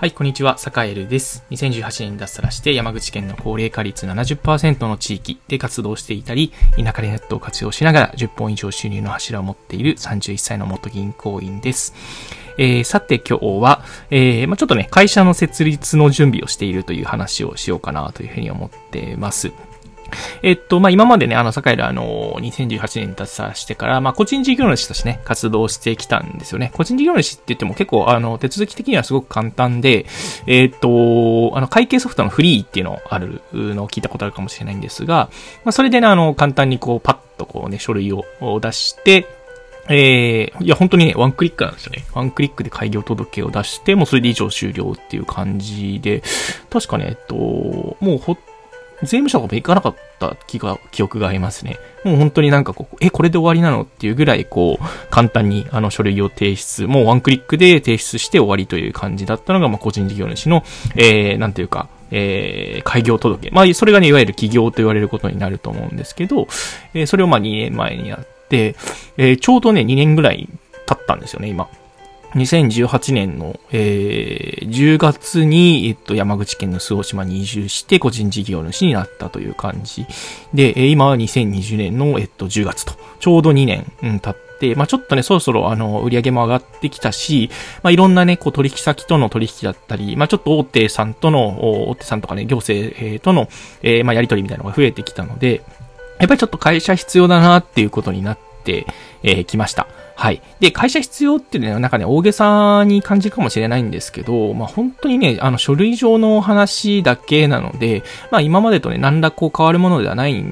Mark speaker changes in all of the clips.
Speaker 1: はい、こんにちは、坂エルです。2018年に脱サラして山口県の高齢化率70%の地域で活動していたり、田舎でネットを活用しながら10本以上収入の柱を持っている31歳の元銀行員です。えー、さて今日は、えー、まあ、ちょっとね、会社の設立の準備をしているという話をしようかなというふうに思ってます。えっと、まあ、今までね、あの、坂井らあの、2018年に脱サしてから、まあ、個人事業主としてね、活動してきたんですよね。個人事業主って言っても結構、あの、手続き的にはすごく簡単で、えっと、あの、会計ソフトのフリーっていうのあるのを聞いたことあるかもしれないんですが、まあ、それでね、あの、簡単にこう、パッとこうね、書類を出して、えー、いや、本当にね、ワンクリックなんですよね。ワンクリックで開業届を出して、もうそれで以上終了っていう感じで、確かね、えっと、もうほ税務署が行かなかった気が、記憶がありますね。もう本当になんかこう、え、これで終わりなのっていうぐらいこう、簡単にあの書類を提出、もうワンクリックで提出して終わりという感じだったのが、まあ個人事業主の、えー、なんていうか、えー、開業届。まあ、それがね、いわゆる起業と言われることになると思うんですけど、えー、それをまあ2年前にやって、えー、ちょうどね、2年ぐらい経ったんですよね、今。2018年の、えー、10月に、えっと、山口県の周防島に移住して個人事業主になったという感じ。で、今は2020年の、えっと、10月と、ちょうど2年、うん、経って、まあちょっとね、そろそろあの、売り上げも上がってきたし、まあいろんなね、こう取引先との取引だったり、まあちょっと大手さんとの、大手さんとかね、行政との、えー、まあやり取りみたいなのが増えてきたので、やっぱりちょっと会社必要だなっていうことになって、えー、きました。はい。で、会社必要っていうのはなんかね、大げさに感じるかもしれないんですけど、まあ本当にね、あの書類上の話だけなので、まあ今までとね、何らこう変わるものではない、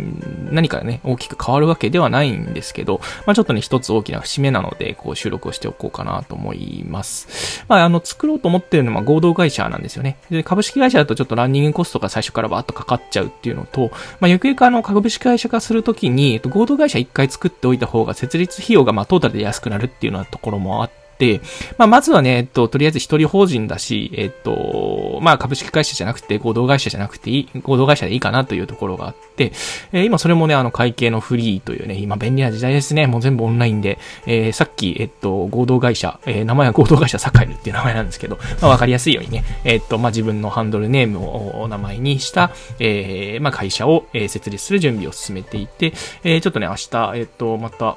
Speaker 1: 何かね、大きく変わるわけではないんですけど、まあちょっとね、一つ大きな節目なので、こう収録をしておこうかなと思います。まああの、作ろうと思ってるのは合同会社なんですよね。で、株式会社だとちょっとランニングコストが最初からバーッとかかっちゃうっていうのと、まあゆくゆくあの、株式会社化するときに、えっと、合同会社一回作っておいた方が設立費用がまあトータルで安くなるっていうのはところもあって、まあ、まずはね、えっと、とりあえず一人法人だし、えっと、まあ、株式会社じゃなくて、合同会社じゃなくていい、合同会社でいいかなというところがあって、えー、今それもね、あの、会計のフリーというね、今便利な時代ですね。もう全部オンラインで、えー、さっき、えっと、合同会社、えー、名前は合同会社サカエルっていう名前なんですけど、まあ、わかりやすいようにね、えっと、まあ、自分のハンドルネームをお名前にした、えー、まあ、会社を、えー、設立する準備を進めていて、えー、ちょっとね、明日、えっと、また、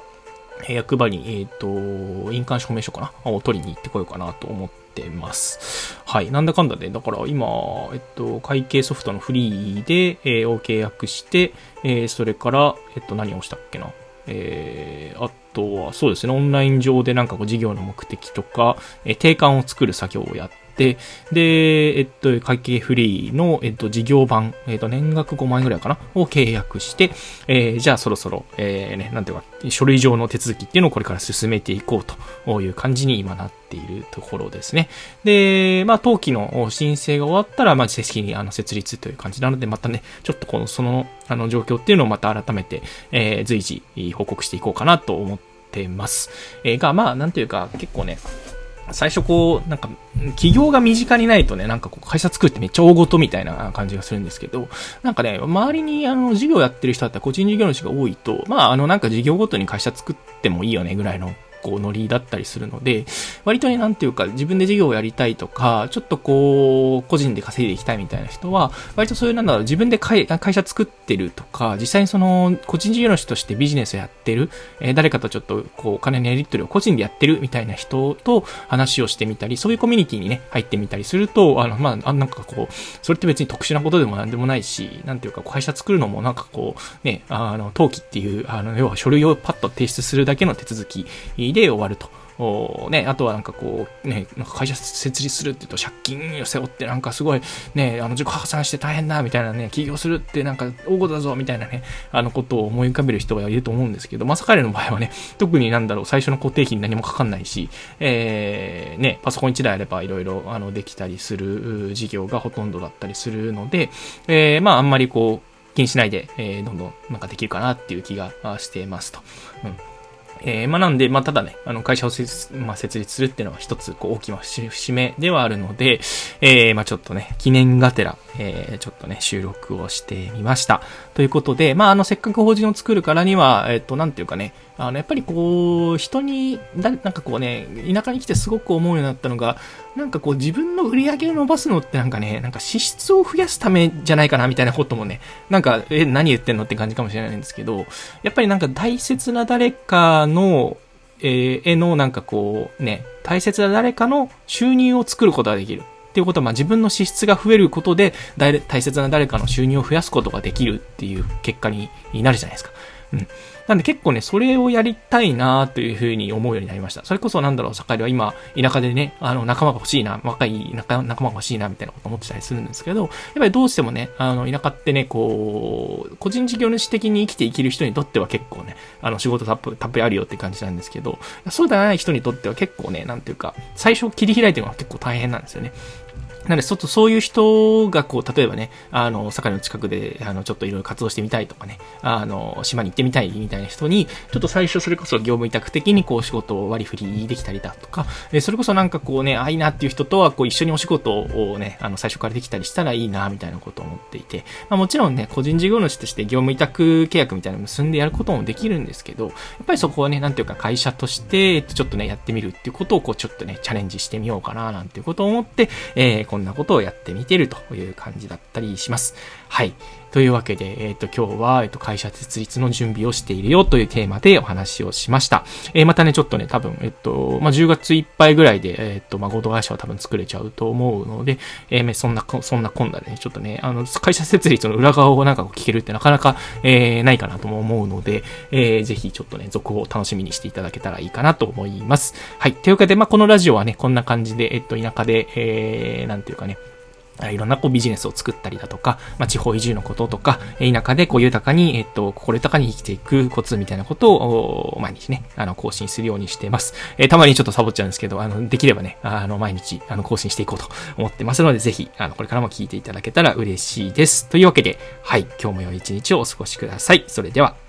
Speaker 1: 役場に、えっ、ー、と、印鑑証明書かな？を取りに行ってこようかなと思ってます。はい。なんだかんだで、だから今、えっと、会計ソフトのフリーで、えー、を契約して、えー、それから、えっと、何をしたっけな？えー、あとは、そうですね、オンライン上でなんかこう事業の目的とか、えー、定款を作る作業をやっ、で、えっと、会計フリーの、えっと、事業版、えっと、年額5万円ぐらいかなを契約して、えー、じゃあそろそろ、えー、ね、なんていうか、書類上の手続きっていうのをこれから進めていこうという感じに今なっているところですね。で、まあ、登記の申請が終わったら、まあ、正式にあの設立という感じなので、またね、ちょっとこの、その、あの、状況っていうのをまた改めて、えー、随時報告していこうかなと思ってます。えー、が、まあ、なんていうか、結構ね、最初こう、なんか、企業が身近にないとね、なんかこう、会社作ってめっちゃ大事みたいな感じがするんですけど、なんかね、周りにあの、事業やってる人だったら個人事業主が多いと、まあ、あの、なんか事業ごとに会社作ってもいいよねぐらいのこうノリだったりするので、割とね、なんていうか、自分で事業をやりたいとか、ちょっとこう、個人で稼いでいきたいみたいな人は、割とそういうなんだろう、自分で会社作ってるとか、実際にその、個人事業主としてビジネスをやってる、えー、誰かとちょっと、こう、お金のやり取りを個人でやってるみたいな人と話をしてみたり、そういうコミュニティにね、入ってみたりすると、あの、まあ、なんかこう、それって別に特殊なことでもなんでもないし、なんていうか、会社作るのもなんかこう、ね、あの、登記っていう、あの、要は書類をパッと提出するだけの手続きで終わると。ね、あとはなんかこう、ね、なんか会社設立するって言うと借金を背負ってなんかすごい、ね、あの自己破産して大変だみたいなね、起業するってなんか大事だぞみたいなね、あのことを思い浮かべる人がいると思うんですけど、まさか彼の場合はね、特になんだろう、最初の固定費に何もかかんないし、えー、ね、パソコン1台あればいろいろあのできたりする事業がほとんどだったりするので、えー、まああんまりこう、気にしないで、えー、どんどんなんかできるかなっていう気がしていますと。うんえー、まあ、なんで、まあ、ただね、あの、会社を設,、まあ、設立するっていうのは一つ、こう、大きな節目ではあるので、えー、まあ、ちょっとね、記念がてら、えー、ちょっとね、収録をしてみました。ということで、まあ、あの、せっかく法人を作るからには、えっ、と、なんていうかね、あの、やっぱりこう、人に、だ、なんかこうね、田舎に来てすごく思うようになったのが、なんかこう自分の売り上げを伸ばすのってなんかね、なんか支出を増やすためじゃないかなみたいなこともね、なんか、え、何言ってんのって感じかもしれないんですけど、やっぱりなんか大切な誰かの、えー、絵のなんかこう、ね、大切な誰かの収入を作ることができる。っていうことは、まあ、自分の支出が増えることで、大切な誰かの収入を増やすことができるっていう結果になるじゃないですか。うん。なんで結構ね、それをやりたいなというふうに思うようになりました。それこそなんだろう、坂井は今、田舎でね、あの、仲間が欲しいな、若い仲間が欲しいな、みたいなこと思ってたりするんですけど、やっぱりどうしてもね、あの、田舎ってね、こう、個人事業主的に生きていける人にとっては結構ね、あの、仕事たっぷり、たっぷりあるよって感じなんですけど、そうではない人にとっては結構ね、なんていうか、最初切り開いてるのは結構大変なんですよね。なので、ちょっとそういう人が、こう、例えばね、あの、坂の近くで、あの、ちょっといろいろ活動してみたいとかね、あの、島に行ってみたいみたいな人に、ちょっと最初それこそ業務委託的にこう仕事を割り振りできたりだとか、でそれこそなんかこうね、あいいなっていう人とはこう一緒にお仕事をね、あの、最初からできたりしたらいいな、みたいなことを思っていて、まあもちろんね、個人事業主として業務委託契約みたいなのを結んでやることもできるんですけど、やっぱりそこはね、なんていうか会社として、ちょっとね、やってみるっていうことをこう、ちょっとね、チャレンジしてみようかな、なんていうことを思って、えー、こんなことをやってみてるという感じだったりします。はい。というわけで、えっ、ー、と、今日は、えっ、ー、と、会社設立の準備をしているよというテーマでお話をしました。えー、またね、ちょっとね、多分、えっと、まあ、10月いっぱいぐらいで、えっと、まあ、合同会社は多分作れちゃうと思うので、えー、そんな、そんな今度でね、ちょっとね、あの、会社設立の裏側をなんか聞けるってなかなか、えー、ないかなとも思うので、えー、ぜひちょっとね、続報を楽しみにしていただけたらいいかなと思います。はい。というわけで、まあ、このラジオはね、こんな感じで、えっと、田舎で、えー、なんていうかね、いろんなこうビジネスを作ったりだとか、まあ、地方移住のこととか、田舎でこう豊かに、えっと、心豊かに生きていくコツみたいなことを毎日ね、あの、更新するようにしてます。えー、たまにちょっとサボっちゃうんですけど、あの、できればね、あの、毎日、あの、更新していこうと思ってますので、ぜひ、あの、これからも聞いていただけたら嬉しいです。というわけで、はい、今日も良い一日をお過ごしください。それでは。